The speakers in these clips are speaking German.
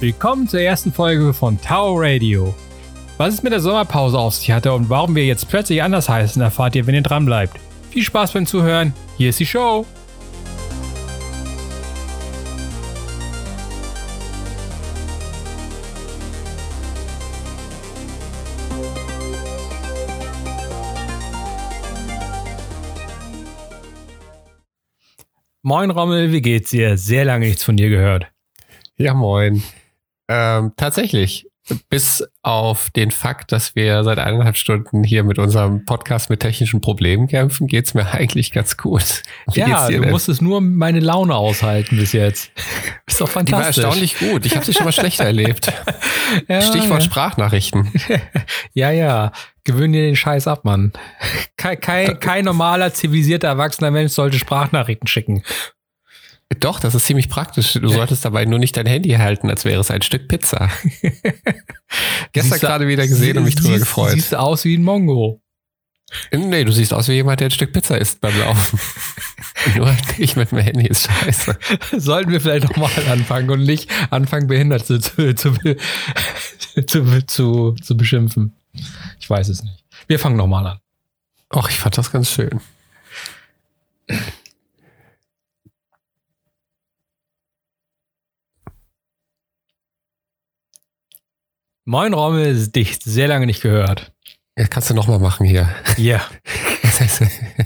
Willkommen zur ersten Folge von Tower Radio. Was es mit der Sommerpause auf sich hatte und warum wir jetzt plötzlich anders heißen, erfahrt ihr, wenn ihr dran bleibt. Viel Spaß beim Zuhören. Hier ist die Show. Moin Rommel, wie geht's dir? Sehr lange nichts von dir gehört. Ja, moin. Ähm, tatsächlich, bis auf den Fakt, dass wir seit eineinhalb Stunden hier mit unserem Podcast mit technischen Problemen kämpfen, geht's mir eigentlich ganz gut. Wie ja, du denn? musstest nur meine Laune aushalten bis jetzt. Ist doch fantastisch. Die war erstaunlich gut. Ich habe sie schon mal schlechter erlebt. Ja, Stichwort ja. Sprachnachrichten. ja, ja. Gewöhn dir den Scheiß ab, Mann. Kein, kein, kein normaler, zivilisierter, erwachsener Mensch sollte Sprachnachrichten schicken. Doch, das ist ziemlich praktisch. Du solltest dabei nur nicht dein Handy halten, als wäre es ein Stück Pizza. Gestern gerade wieder gesehen und mich drüber siehst, gefreut. Siehst du aus wie ein Mongo. Nee, du siehst aus wie jemand, der ein Stück Pizza isst beim Laufen. Nur ich mit dem Handy ist scheiße. Sollten wir vielleicht nochmal anfangen und nicht anfangen, behindert zu, zu, zu, zu, zu beschimpfen. Ich weiß es nicht. Wir fangen nochmal an. Ach, ich fand das ganz schön. Moin Rommel, dich sehr lange nicht gehört. Ja, kannst du nochmal machen hier. Ja. Heißt,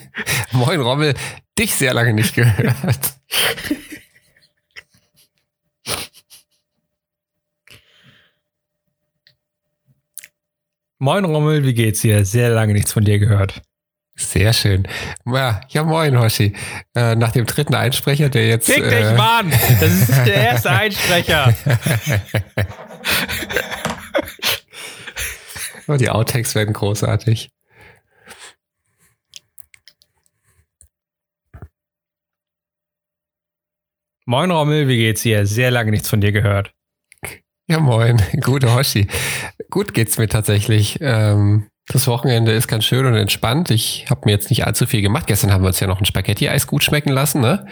Moin Rommel, dich sehr lange nicht gehört. Moin Rommel, wie geht's dir? Sehr lange nichts von dir gehört. Sehr schön. Ja, ja moin, Hoshi. Äh, nach dem dritten Einsprecher, der jetzt. Fick dich, äh, Mann! Das ist der erste Einsprecher. oh, die Outtakes werden großartig. Moin Rommel, wie geht's dir? Sehr lange nichts von dir gehört. Ja, moin, gute Hoshi. Gut geht's mir tatsächlich. Ähm, das Wochenende ist ganz schön und entspannt. Ich habe mir jetzt nicht allzu viel gemacht. Gestern haben wir uns ja noch ein Spaghetti-Eis gut schmecken lassen, ne?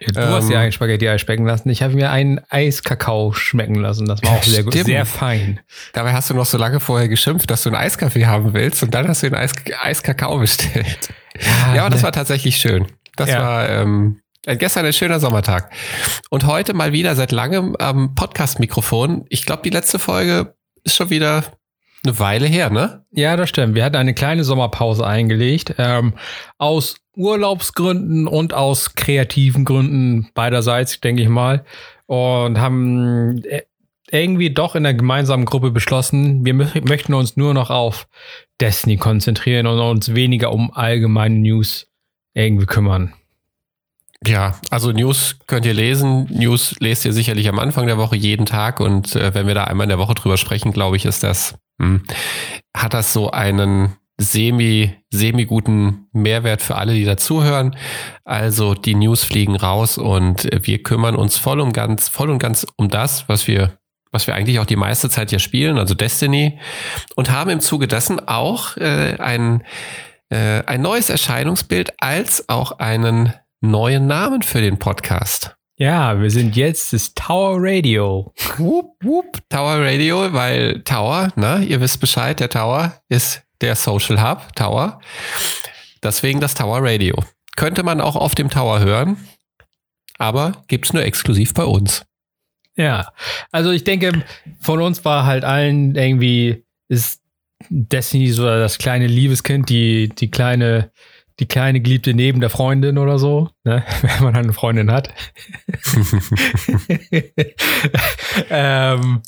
du ähm, hast ja ein Spaghetti-Eis schmecken lassen. Ich habe mir einen Eiskakao schmecken lassen. Das war auch sehr gut, sehr fein. Dabei hast du noch so lange vorher geschimpft, dass du einen Eiskaffee haben willst und dann hast du einen Eis Eiskakao bestellt. Ja, ja aber ne. das war tatsächlich schön. Das ja. war ähm, gestern ein schöner Sommertag. Und heute mal wieder seit langem am Podcast-Mikrofon. Ich glaube, die letzte Folge ist schon wieder eine Weile her, ne? Ja, das stimmt. Wir hatten eine kleine Sommerpause eingelegt. Ähm, aus Urlaubsgründen und aus kreativen Gründen beiderseits, denke ich mal. Und haben äh, irgendwie doch in der gemeinsamen Gruppe beschlossen, wir möchten uns nur noch auf Destiny konzentrieren und uns weniger um allgemeine News irgendwie kümmern. Ja, also News könnt ihr lesen. News lest ihr sicherlich am Anfang der Woche jeden Tag und äh, wenn wir da einmal in der Woche drüber sprechen, glaube ich, ist das hm. Hat das so einen semi, semi guten Mehrwert für alle, die dazuhören. Also die News fliegen raus und wir kümmern uns voll um ganz, voll und ganz um das, was wir, was wir eigentlich auch die meiste Zeit ja spielen, also Destiny, und haben im Zuge dessen auch äh, ein, äh, ein neues Erscheinungsbild als auch einen neuen Namen für den Podcast. Ja, wir sind jetzt das Tower Radio. Whoop, whoop, Tower Radio, weil Tower, ne, ihr wisst Bescheid, der Tower ist der Social Hub, Tower. Deswegen das Tower Radio. Könnte man auch auf dem Tower hören, aber gibt's nur exklusiv bei uns. Ja, also ich denke, von uns war halt allen irgendwie ist Destiny so das kleine Liebeskind, die, die kleine die kleine Geliebte neben der Freundin oder so, ne? wenn man eine Freundin hat. ähm,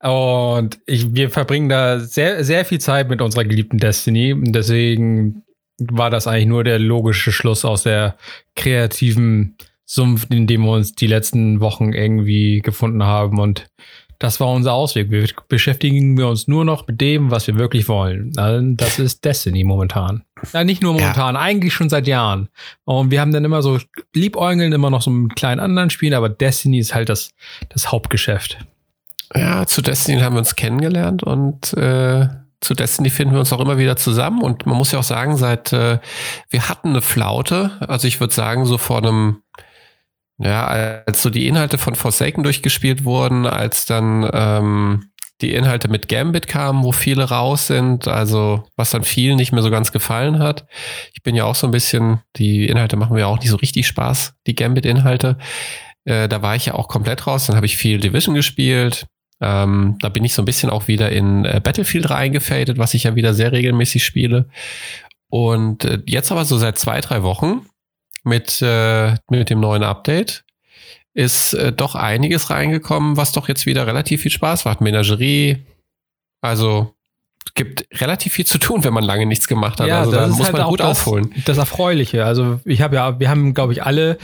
und ich, wir verbringen da sehr, sehr viel Zeit mit unserer geliebten Destiny. Deswegen war das eigentlich nur der logische Schluss aus der kreativen Sumpf, in dem wir uns die letzten Wochen irgendwie gefunden haben. Und das war unser Ausweg. Wir beschäftigen wir uns nur noch mit dem, was wir wirklich wollen. Das ist Destiny momentan. Ja, nicht nur momentan, ja. eigentlich schon seit Jahren. Und wir haben dann immer so liebäugeln immer noch so mit kleinen anderen Spielen, aber Destiny ist halt das, das Hauptgeschäft. Ja, zu Destiny haben wir uns kennengelernt und äh, zu Destiny finden wir uns auch immer wieder zusammen. Und man muss ja auch sagen, seit äh, wir hatten eine Flaute, also ich würde sagen, so vor einem Ja, als so die Inhalte von Forsaken durchgespielt wurden, als dann ähm, die Inhalte mit Gambit kamen, wo viele raus sind, also was dann vielen nicht mehr so ganz gefallen hat. Ich bin ja auch so ein bisschen, die Inhalte machen mir auch nicht so richtig Spaß, die Gambit-Inhalte. Äh, da war ich ja auch komplett raus. Dann habe ich viel Division gespielt. Ähm, da bin ich so ein bisschen auch wieder in äh, Battlefield reingefadet, was ich ja wieder sehr regelmäßig spiele. Und äh, jetzt aber so seit zwei, drei Wochen mit, äh, mit dem neuen Update ist äh, doch einiges reingekommen, was doch jetzt wieder relativ viel Spaß macht. Menagerie, also gibt relativ viel zu tun, wenn man lange nichts gemacht hat. Ja, also da muss halt man gut das, aufholen. Das Erfreuliche. Also ich habe ja, wir haben, glaube ich, alle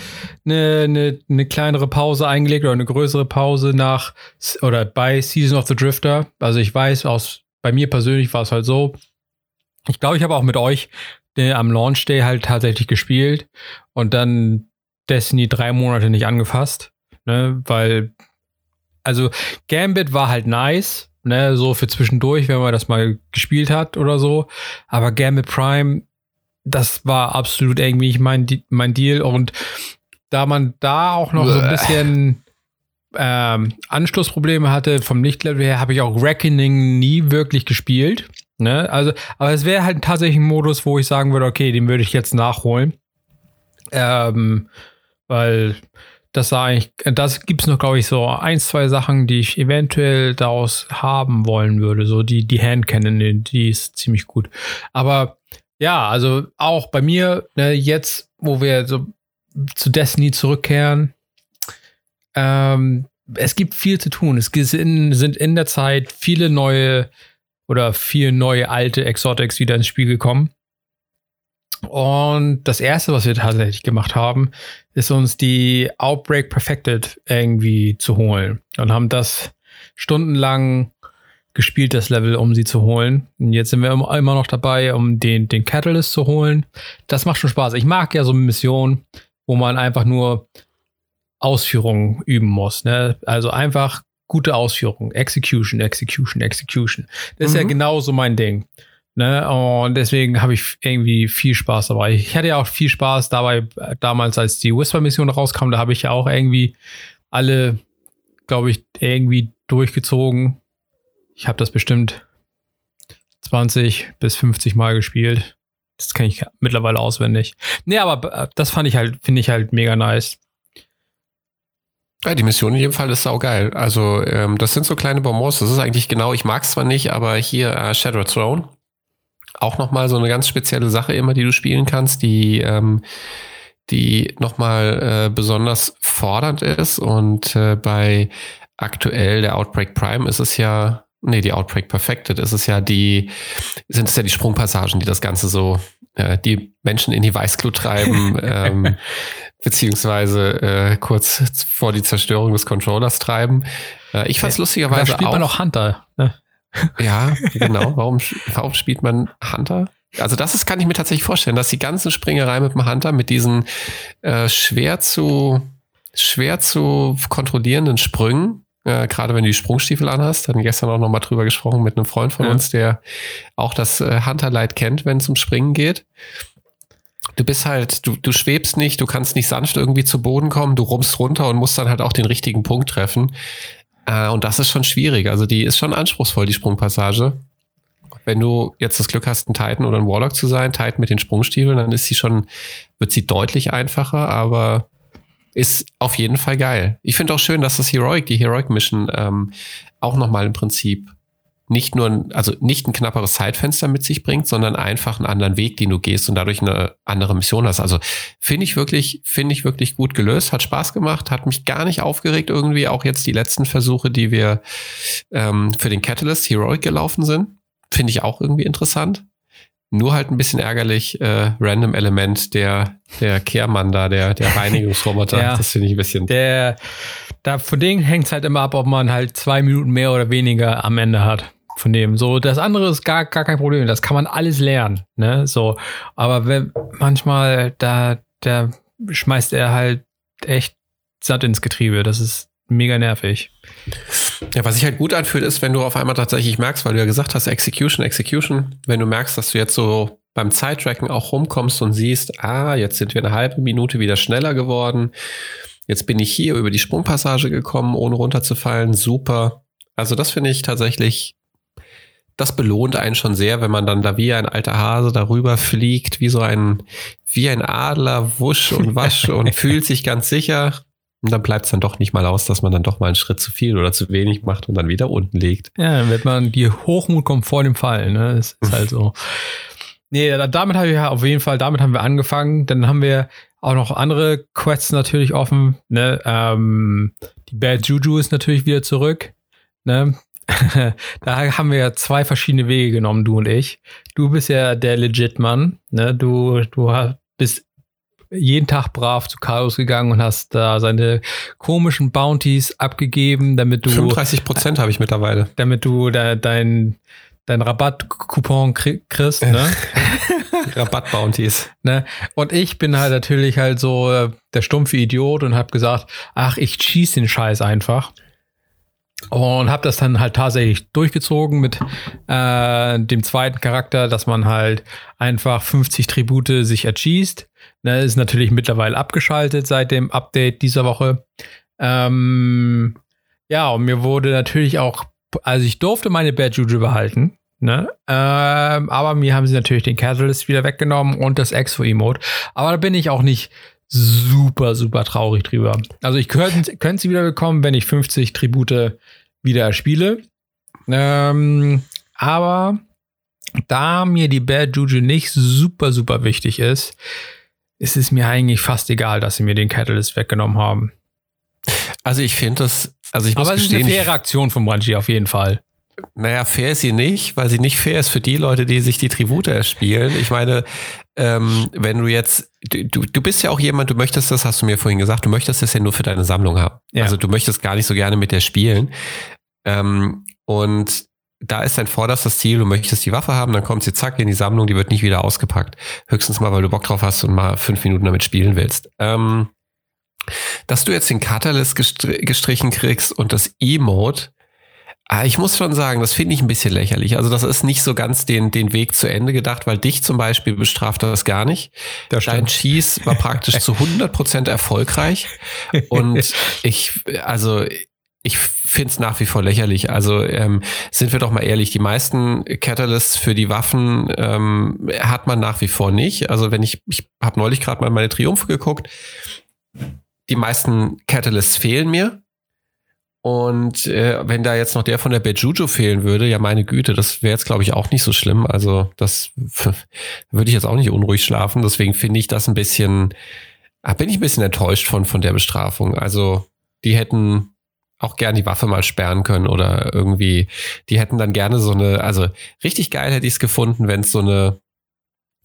eine, eine, eine kleinere Pause eingelegt oder eine größere Pause nach oder bei Season of the Drifter. Also ich weiß, aus bei mir persönlich war es halt so. Ich glaube, ich habe auch mit euch den, am Launch Day halt tatsächlich gespielt und dann Destiny drei Monate nicht angefasst, ne, weil also Gambit war halt nice, ne, so für zwischendurch, wenn man das mal gespielt hat oder so, aber Gambit Prime, das war absolut irgendwie mein, mein Deal und da man da auch noch so ein bisschen ähm, Anschlussprobleme hatte vom Lichtlevel her, habe ich auch Reckoning nie wirklich gespielt. Ne? Also, aber es wäre halt tatsächlich ein Modus, wo ich sagen würde, okay, den würde ich jetzt nachholen. Ähm, weil das sah eigentlich, das gibt es noch, glaube ich, so ein, zwei Sachen, die ich eventuell daraus haben wollen würde. So die, die Handcannon, die ist ziemlich gut. Aber ja, also auch bei mir, ne, jetzt, wo wir so zu Destiny zurückkehren, ähm, es gibt viel zu tun. Es sind in der Zeit viele neue oder viele neue alte Exotics wieder ins Spiel gekommen. Und das erste, was wir tatsächlich gemacht haben, ist uns die Outbreak Perfected irgendwie zu holen. Und haben das stundenlang gespielt, das Level, um sie zu holen. Und jetzt sind wir immer noch dabei, um den, den Catalyst zu holen. Das macht schon Spaß. Ich mag ja so Missionen, wo man einfach nur Ausführungen üben muss. Ne? Also einfach gute Ausführung. Execution, Execution, Execution. Das mhm. ist ja mhm. genauso mein Ding. Ne? Und deswegen habe ich irgendwie viel Spaß dabei. Ich hatte ja auch viel Spaß dabei, damals, als die Whisper-Mission rauskam, da habe ich ja auch irgendwie alle, glaube ich, irgendwie durchgezogen. Ich habe das bestimmt 20 bis 50 Mal gespielt. Das kenne ich mittlerweile auswendig. Nee, aber äh, das fand ich halt, finde ich halt mega nice. Ja, die Mission in jedem Fall ist saugeil. Also, ähm, das sind so kleine Bonbons. Das ist eigentlich genau, ich mag es zwar nicht, aber hier äh, Shadow Throne auch nochmal so eine ganz spezielle Sache immer, die du spielen kannst, die, ähm, die nochmal äh, besonders fordernd ist. Und äh, bei aktuell der Outbreak Prime ist es ja, nee, die Outbreak Perfected ist es ja die, sind es ja die Sprungpassagen, die das Ganze so, äh, die Menschen in die Weißglut treiben, ähm, beziehungsweise äh, kurz vor die Zerstörung des Controllers treiben. Äh, ich fand es lustigerweise da spielt auch. man auch Hunter. Ne? Ja, genau. Warum, warum spielt man Hunter? Also das ist, kann ich mir tatsächlich vorstellen, dass die ganzen Springereien mit dem Hunter, mit diesen äh, schwer zu schwer zu kontrollierenden Sprüngen, äh, gerade wenn du die Sprungstiefel anhast, hatten gestern auch noch mal drüber gesprochen mit einem Freund von ja. uns, der auch das äh, Hunter-Light kennt, wenn es um Springen geht. Du bist halt, du, du schwebst nicht, du kannst nicht sanft irgendwie zu Boden kommen, du rumpst runter und musst dann halt auch den richtigen Punkt treffen. Äh, und das ist schon schwierig. Also die ist schon anspruchsvoll, die Sprungpassage. Wenn du jetzt das Glück hast, ein Titan oder ein Warlock zu sein, Titan mit den Sprungstiefeln, dann ist sie schon, wird sie deutlich einfacher, aber ist auf jeden Fall geil. Ich finde auch schön, dass das Heroic, die Heroic Mission, ähm, auch nochmal im Prinzip nicht nur, also nicht ein knapperes Zeitfenster mit sich bringt, sondern einfach einen anderen Weg, den du gehst und dadurch eine andere Mission hast. Also finde ich wirklich, finde ich wirklich gut gelöst, hat Spaß gemacht, hat mich gar nicht aufgeregt irgendwie. Auch jetzt die letzten Versuche, die wir ähm, für den Catalyst Heroic gelaufen sind, finde ich auch irgendwie interessant. Nur halt ein bisschen ärgerlich, äh, random Element der, der Kehrmann da, der, der Reinigungsroboter. ja, das finde ich ein bisschen. Der, da von denen hängt es halt immer ab, ob man halt zwei Minuten mehr oder weniger am Ende hat von dem. So, das andere ist gar, gar kein Problem. Das kann man alles lernen. Ne? So, aber wenn manchmal, da, da schmeißt er halt echt satt ins Getriebe. Das ist mega nervig. Ja, was sich halt gut anfühlt, ist, wenn du auf einmal tatsächlich merkst, weil du ja gesagt hast, Execution, Execution, wenn du merkst, dass du jetzt so beim Zeittracken auch rumkommst und siehst, ah, jetzt sind wir eine halbe Minute wieder schneller geworden Jetzt bin ich hier über die Sprungpassage gekommen, ohne runterzufallen. Super. Also das finde ich tatsächlich, das belohnt einen schon sehr, wenn man dann da wie ein alter Hase darüber fliegt, wie so ein, wie ein Adler, wusch und wasch und fühlt sich ganz sicher. Und dann bleibt es dann doch nicht mal aus, dass man dann doch mal einen Schritt zu viel oder zu wenig macht und dann wieder unten liegt. Ja, dann wird man, die Hochmut kommt vor dem Fall, ne? Das ist halt so. Nee, damit habe ich ja auf jeden Fall, damit haben wir angefangen. Dann haben wir auch noch andere Quests natürlich offen. Ne? Ähm, die Bad Juju ist natürlich wieder zurück. Ne? da haben wir ja zwei verschiedene Wege genommen, du und ich. Du bist ja der Legit-Mann. Ne? Du, du bist jeden Tag brav zu Carlos gegangen und hast da seine komischen Bounties abgegeben, damit du. 35 Prozent habe ich mittlerweile. Damit du da, dein, dein Rabattcoupon kriegst, ne? Rabattbounties. Ne? Und ich bin halt natürlich halt so äh, der stumpfe Idiot und habe gesagt, ach, ich schieß den Scheiß einfach. Und habe das dann halt tatsächlich durchgezogen mit äh, dem zweiten Charakter, dass man halt einfach 50 Tribute sich erschießt. Ne, ist natürlich mittlerweile abgeschaltet seit dem Update dieser Woche. Ähm, ja, und mir wurde natürlich auch, also ich durfte meine Bad Juju behalten. Ne? Ähm, aber mir haben sie natürlich den Catalyst wieder weggenommen und das Exo-Emote. Aber da bin ich auch nicht super, super traurig drüber. Also ich könnte könnt sie wieder bekommen, wenn ich 50 Tribute wieder spiele. Ähm, aber da mir die Bad Juju nicht super, super wichtig ist, ist es mir eigentlich fast egal, dass sie mir den Catalyst weggenommen haben. Also ich finde das, also ich muss Aber es ist eine faire Aktion von Bungie auf jeden Fall. Naja, fair ist sie nicht, weil sie nicht fair ist für die Leute, die sich die Tribute erspielen. Ich meine, ähm, wenn du jetzt, du, du bist ja auch jemand, du möchtest das, hast du mir vorhin gesagt, du möchtest das ja nur für deine Sammlung haben. Ja. Also du möchtest gar nicht so gerne mit der spielen. Ähm, und da ist dein vorderstes Ziel, du möchtest die Waffe haben, dann kommt sie zack in die Sammlung, die wird nicht wieder ausgepackt. Höchstens mal, weil du Bock drauf hast und mal fünf Minuten damit spielen willst. Ähm, dass du jetzt den Catalyst gestrichen kriegst und das E-Mode, ah, ich muss schon sagen, das finde ich ein bisschen lächerlich. Also das ist nicht so ganz den, den Weg zu Ende gedacht, weil dich zum Beispiel bestraft das gar nicht. Das Dein Cheese war praktisch zu 100 Prozent erfolgreich. Und ich, also ich finde es nach wie vor lächerlich. Also ähm, sind wir doch mal ehrlich, die meisten Catalysts für die Waffen ähm, hat man nach wie vor nicht. Also wenn ich, ich habe neulich gerade mal meine Triumphe geguckt, die meisten Catalysts fehlen mir. Und äh, wenn da jetzt noch der von der Bejuju fehlen würde, ja meine Güte, das wäre jetzt glaube ich auch nicht so schlimm. Also das würde ich jetzt auch nicht unruhig schlafen. Deswegen finde ich das ein bisschen, ah, bin ich ein bisschen enttäuscht von, von der Bestrafung. Also die hätten auch gern die Waffe mal sperren können oder irgendwie, die hätten dann gerne so eine, also richtig geil hätte ich es gefunden, wenn es so eine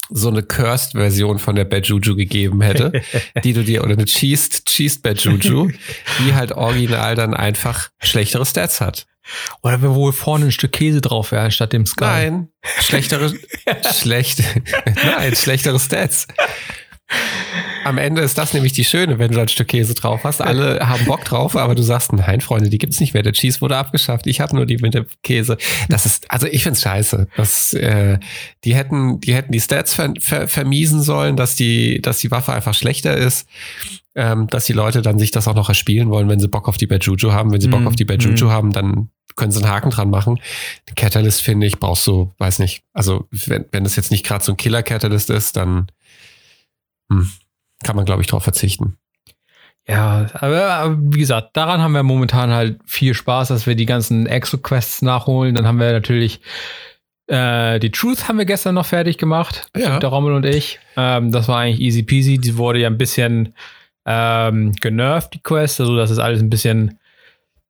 so eine Cursed-Version von der Bad Juju gegeben hätte, die du dir, oder eine Cheesed, Cheesed Bad Juju, die halt original dann einfach schlechtere Stats hat. Oder wenn wohl vorne ein Stück Käse drauf wäre, statt dem Sky. Nein, schlechtere, schlecht, nein, schlechtere Stats. Am Ende ist das nämlich die Schöne, wenn du ein Stück Käse drauf hast. Alle haben Bock drauf, aber du sagst, nein, Freunde, die gibt's nicht mehr. Der Cheese wurde abgeschafft. Ich habe nur die mit dem Käse. Das ist, also ich find's scheiße. Das, äh, die hätten, die hätten die Stats ver, ver, vermiesen sollen, dass die, dass die Waffe einfach schlechter ist. Ähm, dass die Leute dann sich das auch noch erspielen wollen, wenn sie Bock auf die Bad Juju haben. Wenn sie Bock mm, auf die Bad Juju mm. haben, dann können sie einen Haken dran machen. Den Catalyst, finde ich, brauchst du, weiß nicht, also wenn, wenn das jetzt nicht gerade so ein Killer-Catalyst ist, dann hm, kann man, glaube ich, darauf verzichten. Ja, aber, aber, wie gesagt, daran haben wir momentan halt viel Spaß, dass wir die ganzen Exo-Quests nachholen. Dann haben wir natürlich äh, die Truth haben wir gestern noch fertig gemacht. Ja. Der Rommel und ich. Ähm, das war eigentlich easy peasy. Die wurde ja ein bisschen ähm, genervt, die Quest, also dass es alles ein bisschen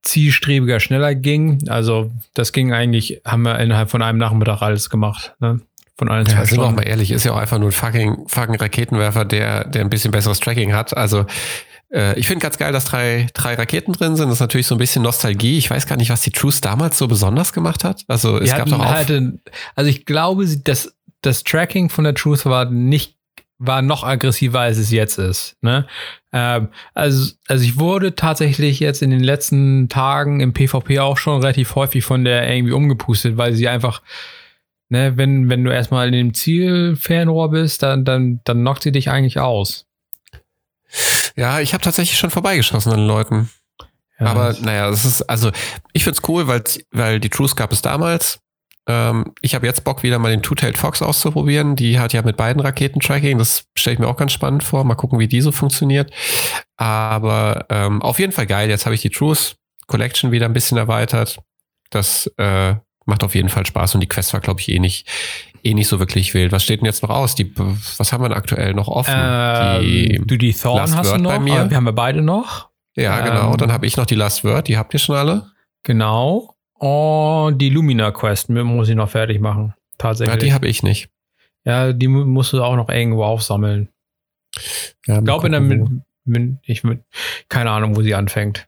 zielstrebiger, schneller ging. Also das ging eigentlich, haben wir innerhalb von einem Nachmittag alles gemacht. Ne? Von allen ja, sind wir auch mal ehrlich, ist ja auch einfach nur ein fucking, fucking Raketenwerfer, der, der ein bisschen besseres Tracking hat. Also äh, ich finde ganz geil, dass drei, drei Raketen drin sind. Das ist natürlich so ein bisschen Nostalgie. Ich weiß gar nicht, was die Truce damals so besonders gemacht hat. Also es gab doch auch. Halt, also ich glaube, das, das Tracking von der Truth war nicht war noch aggressiver, als es jetzt ist. Ne? Ähm, also, also ich wurde tatsächlich jetzt in den letzten Tagen im PvP auch schon relativ häufig von der irgendwie umgepustet, weil sie einfach ne, wenn, wenn du erstmal in dem Zielfernrohr bist, dann, dann, dann knockt sie dich eigentlich aus. Ja, ich habe tatsächlich schon vorbeigeschossen an den Leuten. Ja, Aber naja, das ist, also ich find's cool, weil, weil die Truce gab es damals. Ähm, ich habe jetzt Bock, wieder mal den Two-Tailed Fox auszuprobieren. Die hat ja mit beiden Raketentracking. Das stelle ich mir auch ganz spannend vor. Mal gucken, wie die so funktioniert. Aber ähm, auf jeden Fall geil. Jetzt habe ich die Truce Collection wieder ein bisschen erweitert. Das äh, macht auf jeden Fall Spaß und die Quest war, glaube ich, eh nicht, eh nicht so wirklich wild. Was steht denn jetzt noch aus? Die, was haben wir denn aktuell noch offen? Ähm, die du die Thorn Last hast Word du noch? Bei mir. Wir haben wir beide noch. Ja, genau. Ähm, Dann habe ich noch die Last Word. Die habt ihr schon alle? Genau. Und die Lumina Quest muss ich noch fertig machen. Tatsächlich. Ja, die habe ich nicht. Ja, die musst du auch noch irgendwo aufsammeln. Ja, ich glaube, in der, mit, mit, ich, mit, keine Ahnung, wo sie anfängt.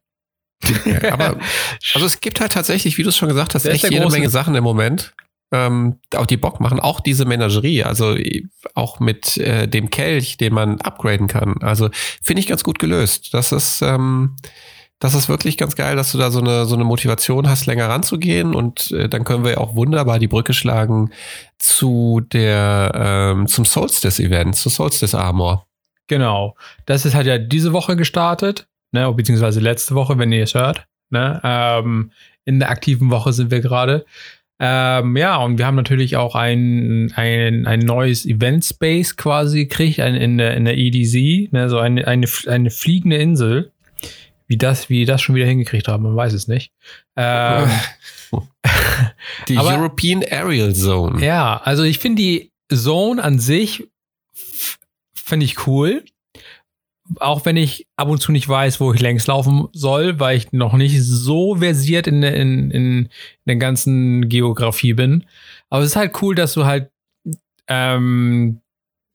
Aber also es gibt halt tatsächlich, wie du es schon gesagt hast, echt jede Menge Sachen im Moment, ähm, auch die Bock machen. Auch diese Menagerie, also auch mit äh, dem Kelch, den man upgraden kann. Also finde ich ganz gut gelöst. Das ist, ähm, das ist wirklich ganz geil, dass du da so eine, so eine Motivation hast, länger ranzugehen. Und äh, dann können wir auch wunderbar die Brücke schlagen zu der, ähm, zum Solstice-Event, zu Solstice Armor. Genau. Das ist halt ja diese Woche gestartet ne, beziehungsweise letzte Woche, wenn ihr es hört. Ne? Ähm, in der aktiven Woche sind wir gerade. Ähm, ja, und wir haben natürlich auch ein, ein, ein neues Event Space quasi gekriegt ein, in, der, in der EDZ, ne, so eine, eine, eine fliegende Insel. Wie das, wie das schon wieder hingekriegt haben, man weiß es nicht. Ähm, die aber, European Aerial Zone. Ja, also ich finde die Zone an sich finde ich cool auch wenn ich ab und zu nicht weiß, wo ich längs laufen soll, weil ich noch nicht so versiert in, in, in der ganzen Geografie bin. Aber es ist halt cool, dass du halt ähm,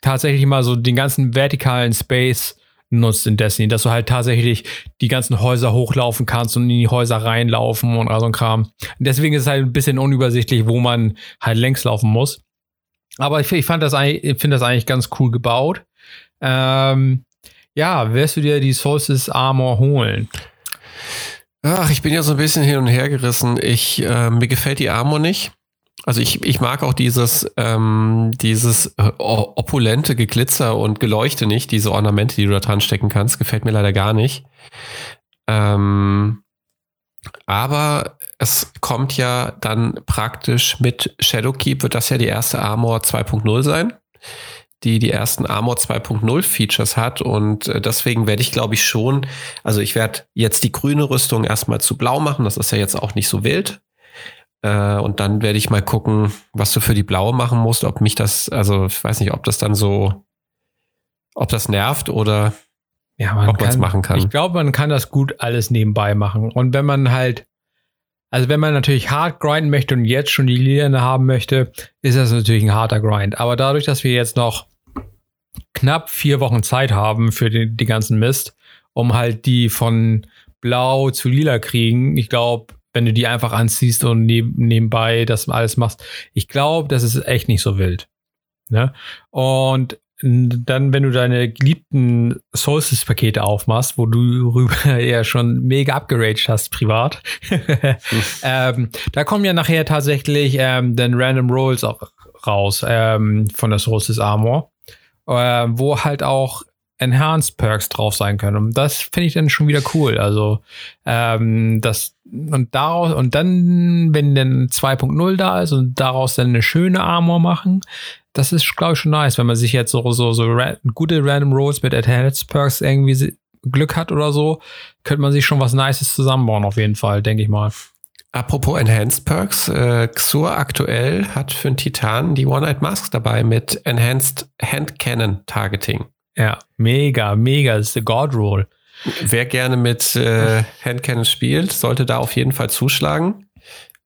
tatsächlich mal so den ganzen vertikalen Space nutzt in Destiny, dass du halt tatsächlich die ganzen Häuser hochlaufen kannst und in die Häuser reinlaufen und all so ein Kram. Deswegen ist es halt ein bisschen unübersichtlich, wo man halt längs laufen muss. Aber ich, ich fand das finde das eigentlich ganz cool gebaut. Ähm, ja, wirst du dir die Sources Armor holen? Ach, ich bin ja so ein bisschen hin und her gerissen. Ich, äh, mir gefällt die Armor nicht. Also ich, ich mag auch dieses, ähm, dieses äh, opulente Geglitzer und Geleuchte nicht, diese Ornamente, die du da dran stecken kannst. Gefällt mir leider gar nicht. Ähm, aber es kommt ja dann praktisch mit Shadowkeep, wird das ja die erste Armor 2.0 sein die die ersten Armor 2.0 Features hat und äh, deswegen werde ich glaube ich schon, also ich werde jetzt die grüne Rüstung erstmal zu blau machen, das ist ja jetzt auch nicht so wild. Äh, und dann werde ich mal gucken, was du für die blaue machen musst, ob mich das, also ich weiß nicht, ob das dann so, ob das nervt oder ja, man ob man es machen kann. Ich glaube, man kann das gut alles nebenbei machen. Und wenn man halt, also wenn man natürlich hart grinden möchte und jetzt schon die Lilien haben möchte, ist das natürlich ein harter Grind. Aber dadurch, dass wir jetzt noch knapp vier Wochen Zeit haben für die, die ganzen Mist, um halt die von blau zu lila kriegen. Ich glaube, wenn du die einfach anziehst und neb nebenbei das alles machst, ich glaube, das ist echt nicht so wild. Ne? Und dann, wenn du deine geliebten Solstice-Pakete aufmachst, wo du rüber ja schon mega abgeraged hast, privat, ähm, da kommen ja nachher tatsächlich ähm, dann Random Rolls auch raus ähm, von der Solstice Armor äh, wo halt auch Enhanced Perks drauf sein können. Und das finde ich dann schon wieder cool. Also, ähm, das und daraus, und dann, wenn dann 2.0 da ist und daraus dann eine schöne Armor machen, das ist, glaube ich, schon nice, wenn man sich jetzt so, so, so ra gute Random Rolls mit Enhanced Perks irgendwie Glück hat oder so, könnte man sich schon was Nices zusammenbauen, auf jeden Fall, denke ich mal. Apropos Enhanced Perks, äh, Xur aktuell hat für einen Titan die One-Eyed Mask dabei mit Enhanced Hand Cannon Targeting. Ja, mega, mega. Das ist der God Roll. Wer gerne mit äh, Hand Cannon spielt, sollte da auf jeden Fall zuschlagen.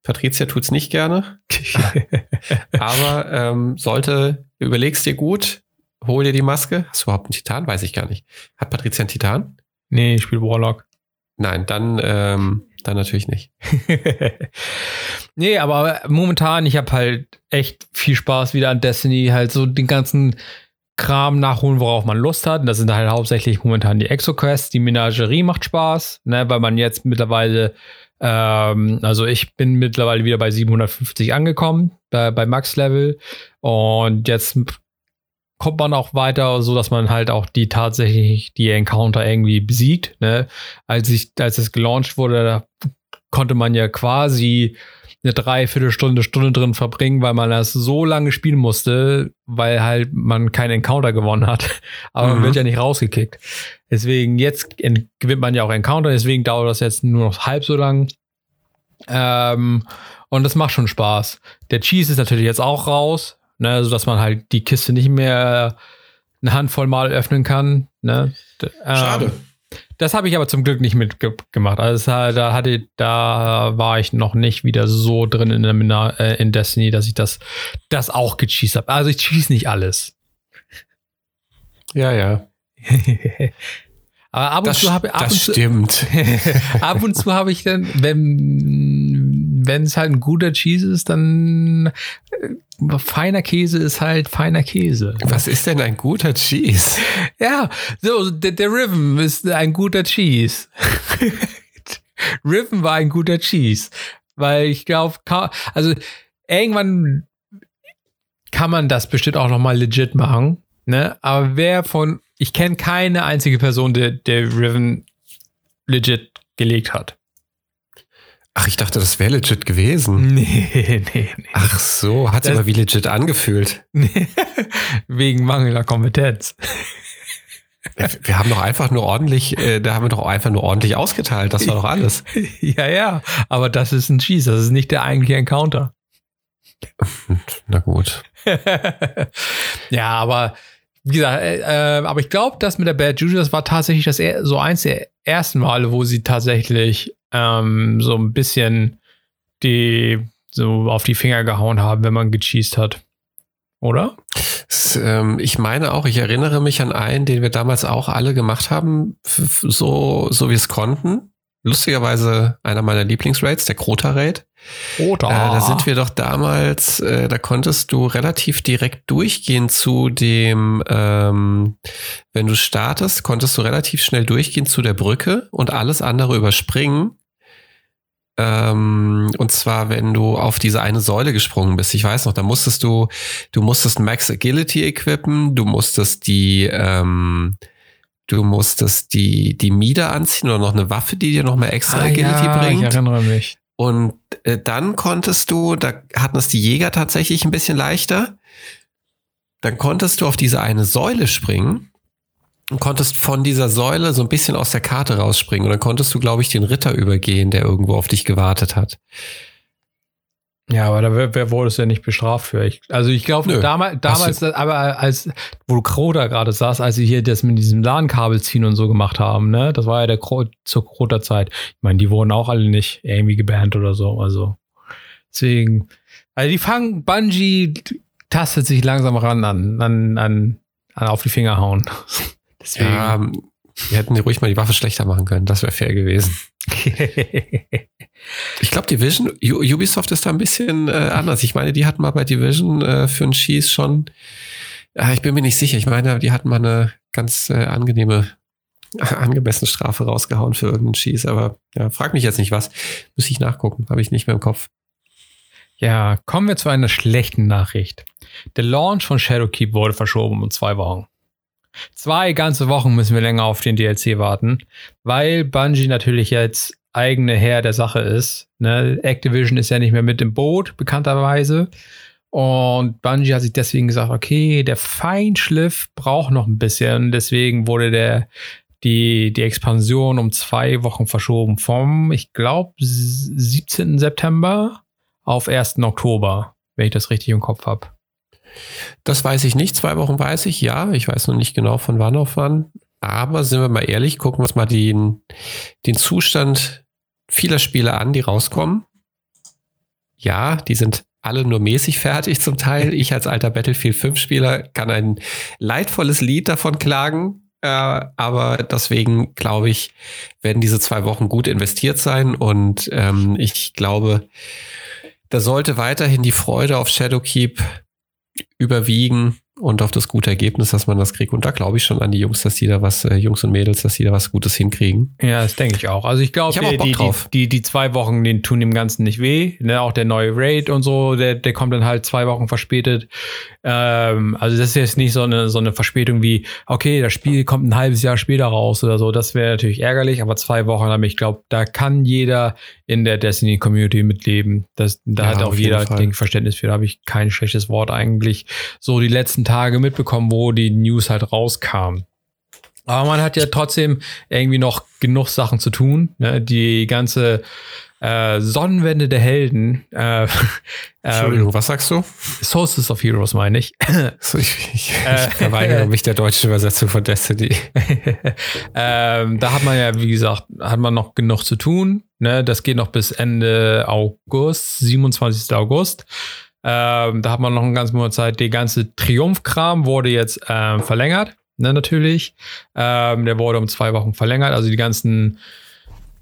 Patricia tut es nicht gerne. Aber ähm, sollte, überlegst dir gut, hol dir die Maske. Hast du überhaupt einen Titan? Weiß ich gar nicht. Hat Patricia einen Titan? Nee, ich spiele Warlock. Nein, dann ähm, dann natürlich nicht. nee, aber momentan, ich habe halt echt viel Spaß wieder an Destiny, halt so den ganzen Kram nachholen, worauf man Lust hat. Und das sind halt hauptsächlich momentan die Exo-Quests. Die Menagerie macht Spaß, ne, weil man jetzt mittlerweile, ähm, also ich bin mittlerweile wieder bei 750 angekommen, bei, bei Max-Level. Und jetzt kommt man auch weiter, so dass man halt auch die tatsächlich die Encounter irgendwie besiegt. Ne? Als ich, als es gelauncht wurde, da konnte man ja quasi eine Dreiviertelstunde, Stunde drin verbringen, weil man das so lange spielen musste, weil halt man keinen Encounter gewonnen hat. Aber mhm. man wird ja nicht rausgekickt. Deswegen, jetzt gewinnt man ja auch Encounter, deswegen dauert das jetzt nur noch halb so lang. Ähm, und das macht schon Spaß. Der Cheese ist natürlich jetzt auch raus, ne, sodass man halt die Kiste nicht mehr eine Handvoll Mal öffnen kann. Ne? Schade. Ähm, das habe ich aber zum Glück nicht mitgemacht. Also da hatte, da war ich noch nicht wieder so drin in, der, äh, in Destiny, dass ich das, das auch gecheased habe. Also ich cheese nicht alles. Ja, ja. Aber ab und das, zu habe ab das stimmt. ab und zu habe ich dann, wenn wenn es halt ein guter Cheese ist, dann äh, feiner Käse ist halt feiner Käse. Was ist denn ein guter Cheese? Ja, so der, der Riven ist ein guter Cheese. Riven war ein guter Cheese, weil ich glaube, also irgendwann kann man das bestimmt auch noch mal legit machen. Ne? Aber wer von ich kenne keine einzige Person, der, der Riven legit gelegt hat. Ach, ich dachte, das wäre legit gewesen. Nee, nee, nee. Ach so, hat sich aber wie legit angefühlt. Wegen mangelnder Kompetenz. Wir haben doch einfach nur ordentlich, äh, da haben wir doch einfach nur ordentlich ausgeteilt. Das war doch alles. ja, ja, aber das ist ein Cheese, das ist nicht der eigentliche Encounter. Na gut. ja, aber wie gesagt, äh, äh, aber ich glaube, das mit der Bad Juju, das war tatsächlich das so eins der ersten Male, wo sie tatsächlich ähm, so ein bisschen die so auf die Finger gehauen haben, wenn man gecheased hat. Oder? Das, ähm, ich meine auch, ich erinnere mich an einen, den wir damals auch alle gemacht haben, so, so wie es konnten lustigerweise einer meiner Lieblingsraids, der Krota-Raid. Krota. Äh, da sind wir doch damals, äh, da konntest du relativ direkt durchgehen zu dem, ähm, wenn du startest, konntest du relativ schnell durchgehen zu der Brücke und alles andere überspringen. Ähm, und zwar, wenn du auf diese eine Säule gesprungen bist. Ich weiß noch, da musstest du, du musstest Max Agility equippen, du musstest die, ähm, du musstest die, die Mieder anziehen oder noch eine Waffe, die dir noch mehr extra ah, Agility ja, bringt. Ich erinnere mich. Und äh, dann konntest du, da hatten es die Jäger tatsächlich ein bisschen leichter. Dann konntest du auf diese eine Säule springen und konntest von dieser Säule so ein bisschen aus der Karte rausspringen. Und dann konntest du, glaube ich, den Ritter übergehen, der irgendwo auf dich gewartet hat. Ja, aber da wer, wer wurde es ja nicht bestraft für. Ich, also ich glaube, damals, damals aber als, wo Kroder gerade saß, als sie hier das mit diesem LAN-Kabel ziehen und so gemacht haben, ne? Das war ja der Kro zur Kroder-Zeit. Ich meine, die wurden auch alle nicht irgendwie gebannt oder so. Also deswegen, also die fangen, Bungie tastet sich langsam ran an, an, an, an auf die Finger hauen. deswegen. Ja, wir hätten ruhig mal die Waffe schlechter machen können. Das wäre fair gewesen. ich glaube, Division, Ubisoft ist da ein bisschen äh, anders. Ich meine, die hatten mal bei Division äh, für einen Schieß schon, äh, ich bin mir nicht sicher, ich meine, die hatten mal eine ganz äh, angenehme, angemessene Strafe rausgehauen für irgendeinen Schieß. Aber ja, frag mich jetzt nicht was. Muss ich nachgucken, habe ich nicht mehr im Kopf. Ja, kommen wir zu einer schlechten Nachricht. Der Launch von Shadowkeep wurde verschoben um zwei Wochen. Zwei ganze Wochen müssen wir länger auf den DLC warten, weil Bungie natürlich jetzt eigene Herr der Sache ist. Ne? Activision ist ja nicht mehr mit im Boot, bekannterweise. Und Bungie hat sich deswegen gesagt, okay, der Feinschliff braucht noch ein bisschen. Deswegen wurde der, die, die Expansion um zwei Wochen verschoben vom, ich glaube, 17. September auf 1. Oktober, wenn ich das richtig im Kopf habe. Das weiß ich nicht. Zwei Wochen weiß ich, ja. Ich weiß noch nicht genau von wann auf wann. Aber sind wir mal ehrlich, gucken wir uns mal den, den Zustand vieler Spiele an, die rauskommen. Ja, die sind alle nur mäßig fertig zum Teil. Ich als alter Battlefield 5 Spieler kann ein leidvolles Lied davon klagen. Äh, aber deswegen glaube ich, werden diese zwei Wochen gut investiert sein. Und ähm, ich glaube, da sollte weiterhin die Freude auf Shadowkeep überwiegen und auf das gute Ergebnis, dass man das kriegt. Und da glaube ich schon an die Jungs, dass die da was, äh, Jungs und Mädels, dass die da was Gutes hinkriegen. Ja, das denke ich auch. Also ich glaube, die, die, die, die, zwei Wochen, den tun dem Ganzen nicht weh. Ne? Auch der neue Raid und so, der, der kommt dann halt zwei Wochen verspätet. Ähm, also das ist jetzt nicht so eine, so eine Verspätung wie, okay, das Spiel kommt ein halbes Jahr später raus oder so. Das wäre natürlich ärgerlich, aber zwei Wochen, aber ich glaube, da kann jeder in der Destiny-Community mitleben. Das, da ja, hat auch jeder Verständnis für. Da habe ich kein schlechtes Wort eigentlich so die letzten Tage mitbekommen, wo die News halt rauskam. Aber man hat ja trotzdem irgendwie noch genug Sachen zu tun. Ne? Die ganze äh, Sonnenwende der Helden. Äh, Entschuldigung, ähm, was sagst du? Sources of Heroes meine ich. ich, ich, äh, ich verweigere mich der deutschen Übersetzung von Destiny. ähm, da hat man ja, wie gesagt, hat man noch genug zu tun. Ne? Das geht noch bis Ende August, 27. August. Ähm, da hat man noch eine ganze Monat Zeit. Der ganze Triumphkram wurde jetzt ähm, verlängert, ne, natürlich. Ähm, der wurde um zwei Wochen verlängert. Also die ganzen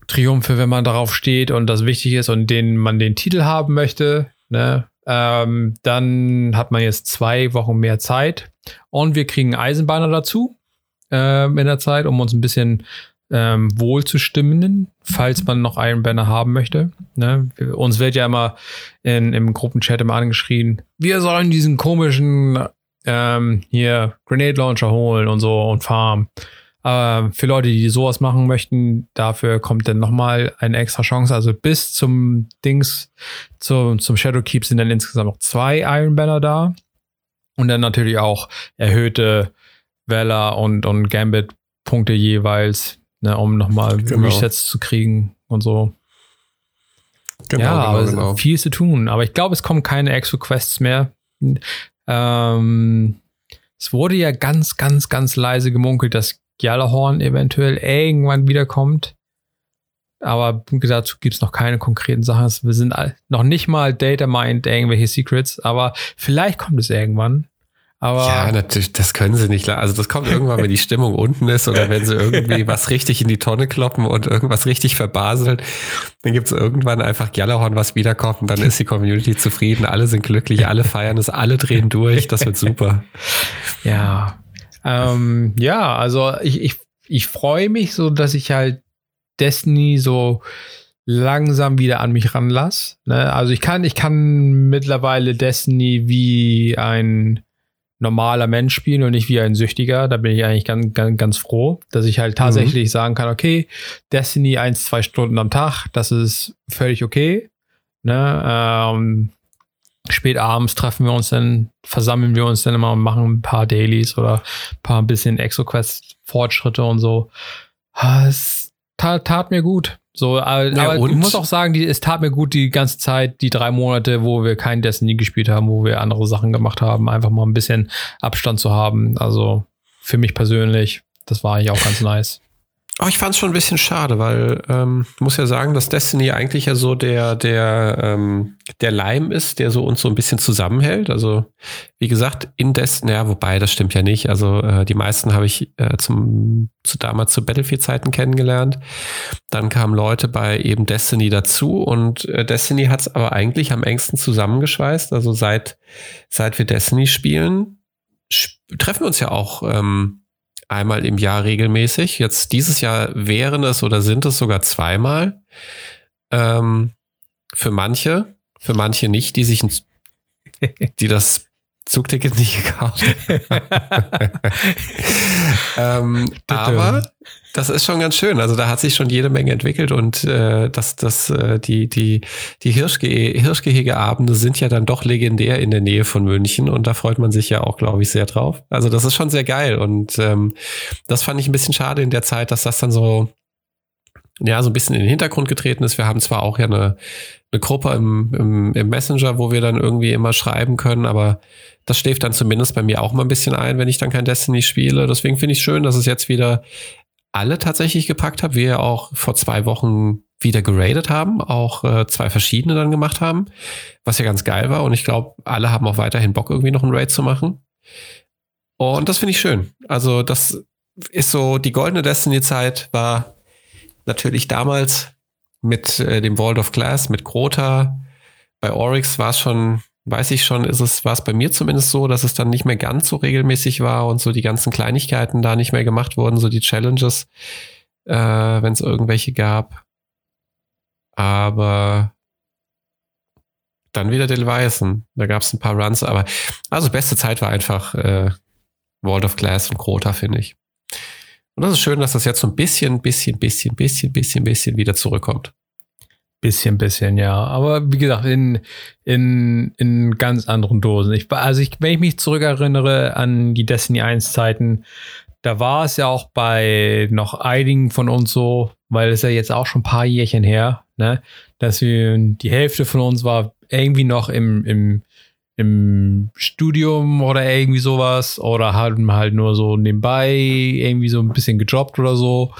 Triumphe, wenn man darauf steht und das wichtig ist und den man den Titel haben möchte, ne, ähm, dann hat man jetzt zwei Wochen mehr Zeit und wir kriegen Eisenbahner dazu ähm, in der Zeit, um uns ein bisschen ähm, wohl zu stimmen, falls man noch einen Banner haben möchte. Ne? Uns wird ja immer in, im Gruppenchat immer angeschrien, wir sollen diesen komischen ähm, hier Grenade Launcher holen und so und farmen. Aber für Leute, die sowas machen möchten, dafür kommt dann nochmal eine extra Chance. Also bis zum Dings, zum, zum Shadow Keep sind dann insgesamt noch zwei Iron Banner da. Und dann natürlich auch erhöhte Valor und, und Gambit-Punkte jeweils, ne, um nochmal genau. Resets zu kriegen und so. Genau, ja, genau, aber genau. viel zu tun. Aber ich glaube, es kommen keine Exo-Quests mehr. Ähm, es wurde ja ganz, ganz, ganz leise gemunkelt, dass Gjallarhorn eventuell irgendwann wiederkommt. Aber dazu gibt es noch keine konkreten Sachen. Wir sind noch nicht mal Data Mind irgendwelche Secrets, aber vielleicht kommt es irgendwann. Aber ja, natürlich, das können sie nicht. Also das kommt irgendwann, wenn die Stimmung unten ist oder wenn sie irgendwie was richtig in die Tonne kloppen und irgendwas richtig verbaseln. Dann gibt es irgendwann einfach Gjallarhorn, was wiederkommt und dann ist die Community zufrieden. Alle sind glücklich, alle feiern es, alle drehen durch. Das wird super. Ja, ähm, ja, also ich, ich, ich freue mich so, dass ich halt Destiny so langsam wieder an mich ranlasse. Ne? Also ich kann, ich kann mittlerweile Destiny wie ein normaler Mensch spielen und nicht wie ein Süchtiger. Da bin ich eigentlich ganz, ganz, ganz froh, dass ich halt tatsächlich mhm. sagen kann, okay, Destiny eins, zwei Stunden am Tag, das ist völlig okay. Ne? Ähm, spät abends treffen wir uns dann, versammeln wir uns dann immer und machen ein paar Dailies oder ein paar ein bisschen Exoquest-Fortschritte und so. Ah, es tat, tat mir gut. So, aber, ja, aber ich muss auch sagen, die, es tat mir gut die ganze Zeit, die drei Monate, wo wir kein Destiny gespielt haben, wo wir andere Sachen gemacht haben, einfach mal ein bisschen Abstand zu haben. Also für mich persönlich, das war eigentlich auch ganz nice. Oh, ich fand es schon ein bisschen schade, weil ähm, muss ja sagen, dass Destiny eigentlich ja so der der ähm, der Leim ist, der so uns so ein bisschen zusammenhält. Also wie gesagt, in Destiny, ja, wobei das stimmt ja nicht. Also äh, die meisten habe ich äh, zum zu damals zu Battlefield-Zeiten kennengelernt. Dann kamen Leute bei eben Destiny dazu und äh, Destiny hat es aber eigentlich am engsten zusammengeschweißt. Also seit seit wir Destiny spielen, treffen wir uns ja auch. Ähm, einmal im Jahr regelmäßig. Jetzt dieses Jahr wären es oder sind es sogar zweimal. Ähm, für manche, für manche nicht, die sich, die das Zugticket nicht gekauft. ähm, aber das ist schon ganz schön. Also da hat sich schon jede Menge entwickelt und äh, das, das, äh, die, die, die Hirschge Hirschgehegeabende sind ja dann doch legendär in der Nähe von München und da freut man sich ja auch, glaube ich, sehr drauf. Also das ist schon sehr geil und ähm, das fand ich ein bisschen schade in der Zeit, dass das dann so ja, so ein bisschen in den Hintergrund getreten ist. Wir haben zwar auch ja eine, eine Gruppe im, im, im Messenger, wo wir dann irgendwie immer schreiben können, aber das schläft dann zumindest bei mir auch mal ein bisschen ein, wenn ich dann kein Destiny spiele. Deswegen finde ich schön, dass es jetzt wieder alle tatsächlich gepackt hat. Wir auch vor zwei Wochen wieder geradet haben, auch äh, zwei verschiedene dann gemacht haben, was ja ganz geil war. Und ich glaube, alle haben auch weiterhin Bock, irgendwie noch einen Raid zu machen. Und das finde ich schön. Also, das ist so, die goldene Destiny-Zeit war natürlich damals mit äh, dem Vault of Glass, mit Grota. Bei Oryx war es schon weiß ich schon, ist es, war es bei mir zumindest so, dass es dann nicht mehr ganz so regelmäßig war und so die ganzen Kleinigkeiten da nicht mehr gemacht wurden, so die Challenges, äh, wenn es irgendwelche gab. Aber dann wieder Del Weißen. Da gab es ein paar Runs, aber also beste Zeit war einfach äh, World of Glass und Crota, finde ich. Und das ist schön, dass das jetzt so ein bisschen, bisschen, bisschen, bisschen, bisschen, bisschen wieder zurückkommt. Bisschen, bisschen, ja. Aber wie gesagt, in, in, in ganz anderen Dosen. Ich, also ich, wenn ich mich zurückerinnere an die Destiny 1 Zeiten, da war es ja auch bei noch einigen von uns so, weil es ja jetzt auch schon ein paar Jährchen her, ne, dass wir, die Hälfte von uns war irgendwie noch im, im, im Studium oder irgendwie sowas oder haben halt nur so nebenbei irgendwie so ein bisschen gejobbt oder so.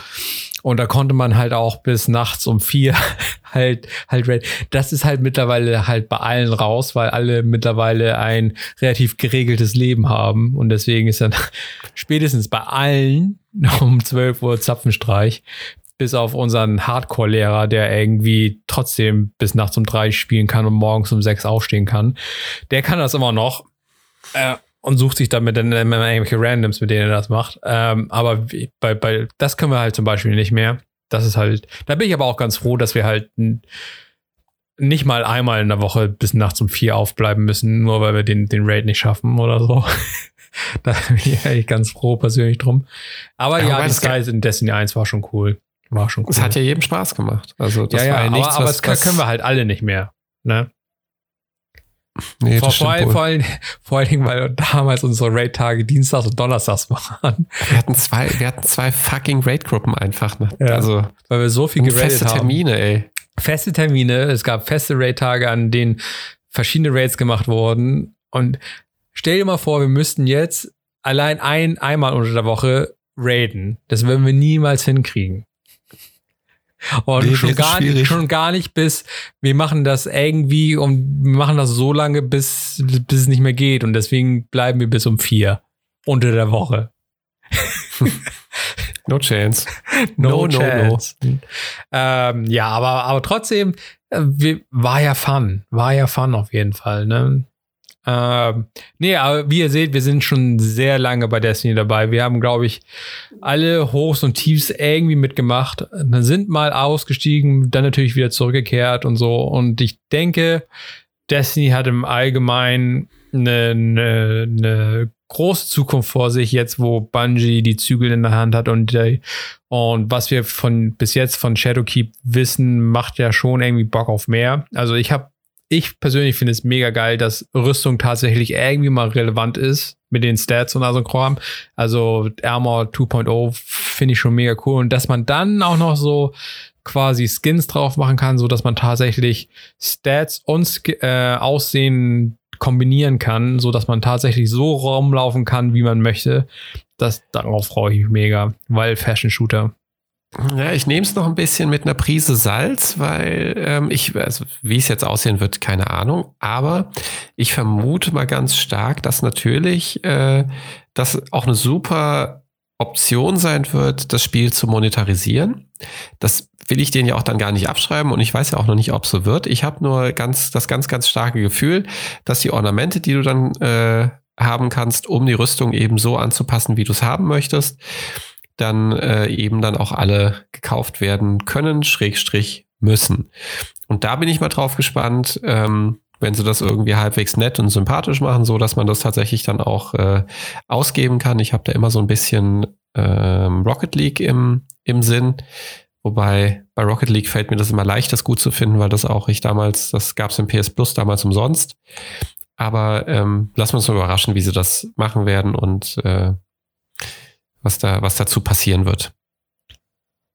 Und da konnte man halt auch bis nachts um vier halt, halt, das ist halt mittlerweile halt bei allen raus, weil alle mittlerweile ein relativ geregeltes Leben haben. Und deswegen ist dann spätestens bei allen um 12 Uhr Zapfenstreich bis auf unseren Hardcore-Lehrer, der irgendwie trotzdem bis nachts um drei spielen kann und morgens um sechs aufstehen kann. Der kann das immer noch äh, und sucht sich damit dann irgendwelche Randoms, mit denen er das macht. Ähm, aber bei, bei, das können wir halt zum Beispiel nicht mehr. Das ist halt, da bin ich aber auch ganz froh, dass wir halt nicht mal einmal in der Woche bis nachts um vier aufbleiben müssen, nur weil wir den, den Raid nicht schaffen oder so. da bin ich eigentlich ganz froh persönlich drum. Aber ja, ja die Skies in Destiny 1 war schon cool. War schon cool. Es hat ja jedem Spaß gemacht. Also das ja, ja, war ja nichts, aber, aber was, das können wir halt alle nicht mehr. Ne? Nee, vor, vor, all, vor, allen, vor allen Dingen, weil damals unsere Raid-Tage Dienstags und Donnerstags waren. Wir hatten zwei, wir hatten zwei fucking Raid-Gruppen einfach. Ne? Ja, also, weil wir so viel geradet feste haben. Termine, ey. Feste Termine. Es gab feste Raid-Tage, an denen verschiedene Raids gemacht wurden. Und stell dir mal vor, wir müssten jetzt allein ein, einmal unter der Woche raiden. Das würden wir niemals hinkriegen. Und nee, schon, gar nicht, schon gar nicht bis, wir machen das irgendwie und wir machen das so lange, bis, bis es nicht mehr geht. Und deswegen bleiben wir bis um vier unter der Woche. no chance. No, no chance. No, no. Ähm, ja, aber, aber trotzdem, äh, war ja Fun. War ja Fun auf jeden Fall. Ne? Ähm, nee, aber wie ihr seht, wir sind schon sehr lange bei Destiny dabei. Wir haben, glaube ich, alle Hochs und Tiefs irgendwie mitgemacht. Dann sind mal ausgestiegen, dann natürlich wieder zurückgekehrt und so. Und ich denke, Destiny hat im Allgemeinen eine, eine, eine große Zukunft vor sich, jetzt wo Bungie die Zügel in der Hand hat und, und was wir von bis jetzt von Shadowkeep wissen, macht ja schon irgendwie Bock auf mehr. Also ich habe ich persönlich finde es mega geil, dass Rüstung tatsächlich irgendwie mal relevant ist mit den Stats und so Kram. Also Armor 2.0 finde ich schon mega cool. Und dass man dann auch noch so quasi Skins drauf machen kann, so dass man tatsächlich Stats und äh, Aussehen kombinieren kann, so dass man tatsächlich so rumlaufen kann, wie man möchte. Das, darauf freue ich mich mega, weil Fashion Shooter. Ja, ich nehme es noch ein bisschen mit einer Prise Salz, weil ähm, ich, also wie es jetzt aussehen wird, keine Ahnung. Aber ich vermute mal ganz stark, dass natürlich äh, das auch eine super Option sein wird, das Spiel zu monetarisieren. Das will ich denen ja auch dann gar nicht abschreiben und ich weiß ja auch noch nicht, ob so wird. Ich habe nur ganz das ganz, ganz starke Gefühl, dass die Ornamente, die du dann äh, haben kannst, um die Rüstung eben so anzupassen, wie du es haben möchtest, dann äh, eben dann auch alle gekauft werden können, Schrägstrich müssen. Und da bin ich mal drauf gespannt, ähm, wenn sie das irgendwie halbwegs nett und sympathisch machen, so dass man das tatsächlich dann auch äh, ausgeben kann. Ich habe da immer so ein bisschen ähm, Rocket League im, im Sinn. Wobei bei Rocket League fällt mir das immer leicht, das gut zu finden, weil das auch ich damals, das gab es im PS Plus damals umsonst. Aber ähm, lassen wir uns mal überraschen, wie sie das machen werden und äh, was da, was dazu passieren wird.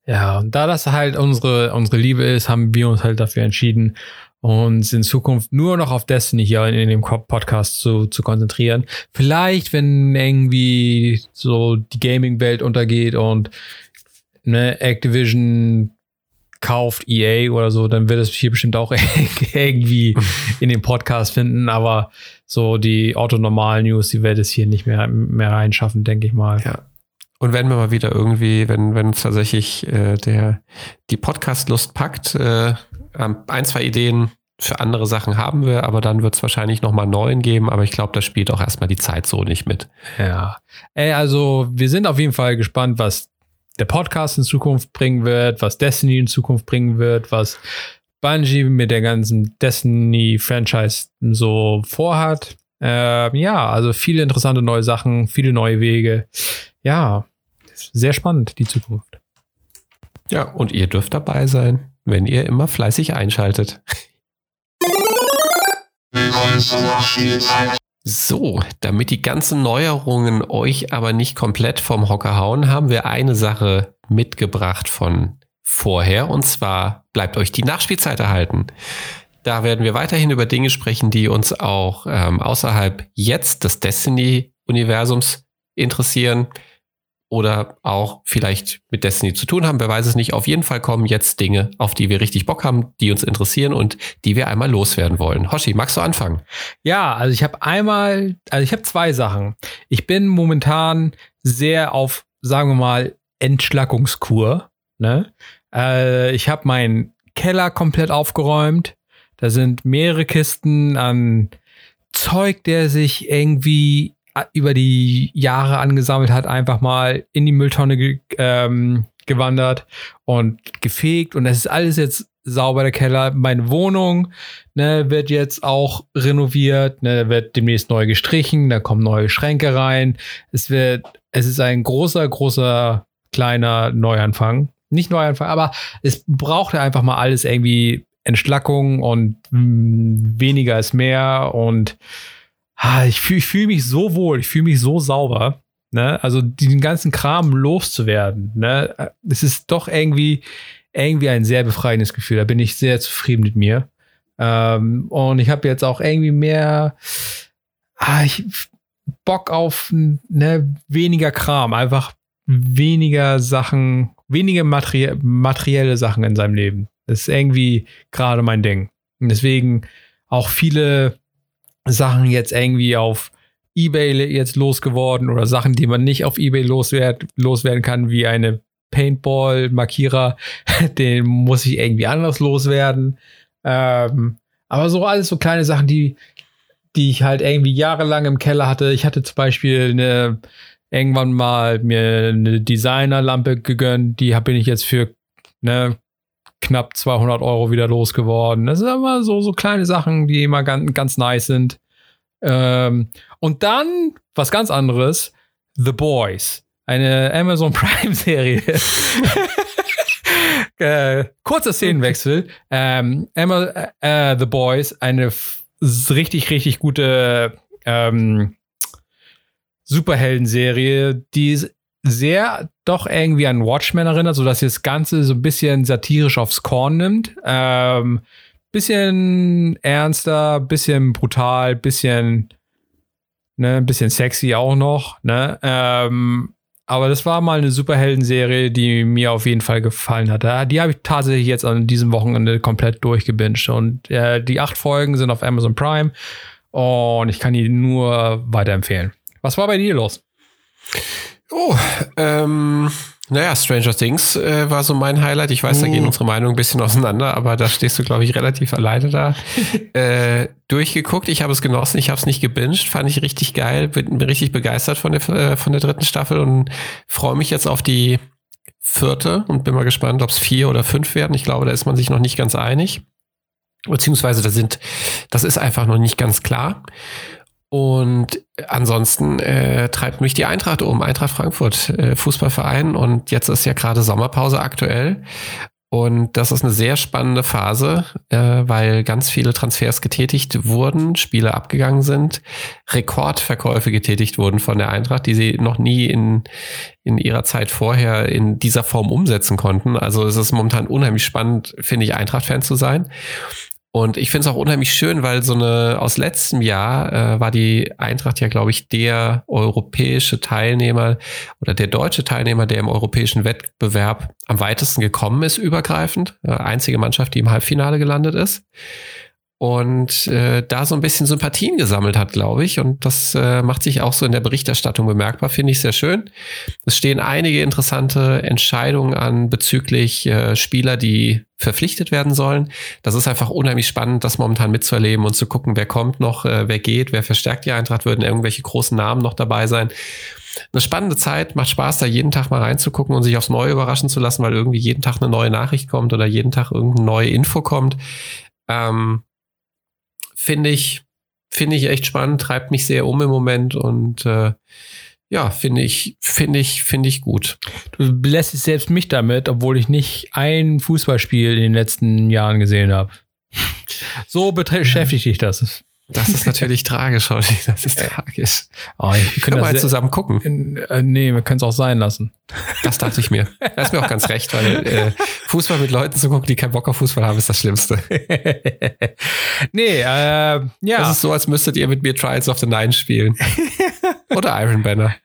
Ja, und da das halt unsere, unsere Liebe ist, haben wir uns halt dafür entschieden, uns in Zukunft nur noch auf Destiny hier in, in dem Podcast zu, zu konzentrieren. Vielleicht, wenn irgendwie so die Gaming-Welt untergeht und ne, Activision kauft EA oder so, dann wird es hier bestimmt auch irgendwie in den Podcast finden, aber so die autonormalen News, die wird es hier nicht mehr, mehr reinschaffen, denke ich mal. Ja. Und wenn wir mal wieder irgendwie, wenn, wenn uns tatsächlich äh, der, die Podcast-Lust packt, äh, ein, zwei Ideen für andere Sachen haben wir, aber dann wird es wahrscheinlich nochmal neuen geben. Aber ich glaube, da spielt auch erstmal die Zeit so nicht mit. Ja. Ey, also wir sind auf jeden Fall gespannt, was der Podcast in Zukunft bringen wird, was Destiny in Zukunft bringen wird, was Bungie mit der ganzen Destiny-Franchise so vorhat. Ähm, ja, also viele interessante neue Sachen, viele neue Wege. Ja, sehr spannend, die Zukunft. Ja, und ihr dürft dabei sein, wenn ihr immer fleißig einschaltet. So, damit die ganzen Neuerungen euch aber nicht komplett vom Hocker hauen, haben wir eine Sache mitgebracht von vorher und zwar bleibt euch die Nachspielzeit erhalten. Da werden wir weiterhin über Dinge sprechen, die uns auch ähm, außerhalb jetzt des Destiny-Universums interessieren oder auch vielleicht mit Destiny zu tun haben. Wer weiß es nicht. Auf jeden Fall kommen jetzt Dinge, auf die wir richtig Bock haben, die uns interessieren und die wir einmal loswerden wollen. Hoshi, magst du anfangen? Ja, also ich habe einmal, also ich habe zwei Sachen. Ich bin momentan sehr auf, sagen wir mal, Entschlackungskur. Ne? Äh, ich habe meinen Keller komplett aufgeräumt. Da sind mehrere Kisten an Zeug, der sich irgendwie über die Jahre angesammelt hat, einfach mal in die Mülltonne ge ähm, gewandert und gefegt. Und es ist alles jetzt sauber, der Keller. Meine Wohnung ne, wird jetzt auch renoviert, ne, wird demnächst neu gestrichen, da kommen neue Schränke rein. Es wird, es ist ein großer, großer, kleiner Neuanfang. Nicht Neuanfang, aber es braucht einfach mal alles irgendwie Entschlackung und mh, mm, weniger ist mehr und ich fühle fühl mich so wohl, ich fühle mich so sauber. Ne? Also diesen ganzen Kram loszuwerden, ne? es ist doch irgendwie, irgendwie ein sehr befreiendes Gefühl. Da bin ich sehr zufrieden mit mir. Ähm, und ich habe jetzt auch irgendwie mehr ah, ich, Bock auf ne, weniger Kram, einfach weniger Sachen, weniger materie materielle Sachen in seinem Leben. Das ist irgendwie gerade mein Ding. Und deswegen auch viele Sachen jetzt irgendwie auf eBay jetzt losgeworden oder Sachen, die man nicht auf eBay loswerd, loswerden kann, wie eine Paintball-Markierer, den muss ich irgendwie anders loswerden. Ähm, aber so alles so kleine Sachen, die, die ich halt irgendwie jahrelang im Keller hatte. Ich hatte zum Beispiel eine, irgendwann mal mir eine Designerlampe gegönnt, die bin ich jetzt für ne, knapp 200 Euro wieder losgeworden. Das sind immer so, so kleine Sachen, die immer ganz, ganz nice sind. Ähm, und dann was ganz anderes: The Boys. Eine Amazon Prime-Serie. äh, kurzer Szenenwechsel. Ähm, Emma, äh, The Boys, eine richtig, richtig gute ähm, Superhelden-Serie, die sehr doch irgendwie an Watchmen erinnert, sodass sie das Ganze so ein bisschen satirisch aufs Korn nimmt. Ähm, bisschen ernster, bisschen brutal, bisschen, ne, bisschen sexy auch noch, ne? Ähm, aber das war mal eine Superhelden-Serie, die mir auf jeden Fall gefallen hat. Die habe ich tatsächlich jetzt an diesem Wochenende komplett durchgebinged. Und äh, die acht Folgen sind auf Amazon Prime. Und ich kann die nur weiterempfehlen. Was war bei dir los? Oh, ähm, naja, Stranger Things äh, war so mein Highlight. Ich weiß, da gehen oh. unsere Meinungen ein bisschen auseinander, aber da stehst du, glaube ich, relativ alleine da. äh, durchgeguckt, ich habe es genossen, ich habe es nicht gebinged, fand ich richtig geil, bin, bin richtig begeistert von der, äh, von der dritten Staffel und freue mich jetzt auf die vierte und bin mal gespannt, ob es vier oder fünf werden. Ich glaube, da ist man sich noch nicht ganz einig. Beziehungsweise da sind, das ist einfach noch nicht ganz klar. Und ansonsten äh, treibt mich die Eintracht um, Eintracht Frankfurt, äh, Fußballverein. Und jetzt ist ja gerade Sommerpause aktuell. Und das ist eine sehr spannende Phase, äh, weil ganz viele Transfers getätigt wurden, Spiele abgegangen sind, Rekordverkäufe getätigt wurden von der Eintracht, die sie noch nie in, in ihrer Zeit vorher in dieser Form umsetzen konnten. Also es ist momentan unheimlich spannend, finde ich, Eintracht-Fan zu sein. Und ich finde es auch unheimlich schön, weil so eine aus letztem Jahr äh, war die Eintracht ja, glaube ich, der europäische Teilnehmer oder der deutsche Teilnehmer, der im europäischen Wettbewerb am weitesten gekommen ist, übergreifend. Äh, einzige Mannschaft, die im Halbfinale gelandet ist. Und äh, da so ein bisschen Sympathien gesammelt hat, glaube ich. Und das äh, macht sich auch so in der Berichterstattung bemerkbar, finde ich sehr schön. Es stehen einige interessante Entscheidungen an bezüglich äh, Spieler, die verpflichtet werden sollen. Das ist einfach unheimlich spannend, das momentan mitzuerleben und zu gucken, wer kommt noch, äh, wer geht, wer verstärkt die Eintracht, würden irgendwelche großen Namen noch dabei sein. Eine spannende Zeit, macht Spaß, da jeden Tag mal reinzugucken und sich aufs Neue überraschen zu lassen, weil irgendwie jeden Tag eine neue Nachricht kommt oder jeden Tag irgendeine neue Info kommt. Ähm, finde ich, finde ich echt spannend, treibt mich sehr um im Moment und äh, ja, finde ich, finde ich, finde ich gut. Du belästigst selbst mich damit, obwohl ich nicht ein Fußballspiel in den letzten Jahren gesehen habe. So beschäftigt dich das. Das ist natürlich tragisch, Holly. Das ist tragisch. Oh, wir können mal zusammen gucken. In, äh, nee, wir können es auch sein lassen. Das dachte ich mir. Das ist mir auch ganz recht, weil äh, Fußball mit Leuten zu gucken, die keinen Bock auf Fußball haben, ist das Schlimmste. nee, äh, ja. Das ist so, als müsstet ihr mit mir Trials of the Nine spielen. Oder Iron Banner.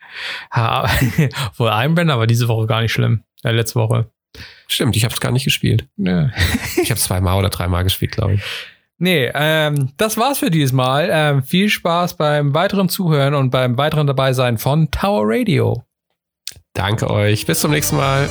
Ha, wohl Iron Banner war diese Woche gar nicht schlimm. Ja, äh, letzte Woche. Stimmt, ich habe es gar nicht gespielt. Ja. ich habe zweimal oder dreimal gespielt, glaube ich. Nee, ähm, das war's für dieses Mal. Ähm, viel Spaß beim weiteren Zuhören und beim weiteren Dabeisein von Tower Radio. Danke euch. Bis zum nächsten Mal.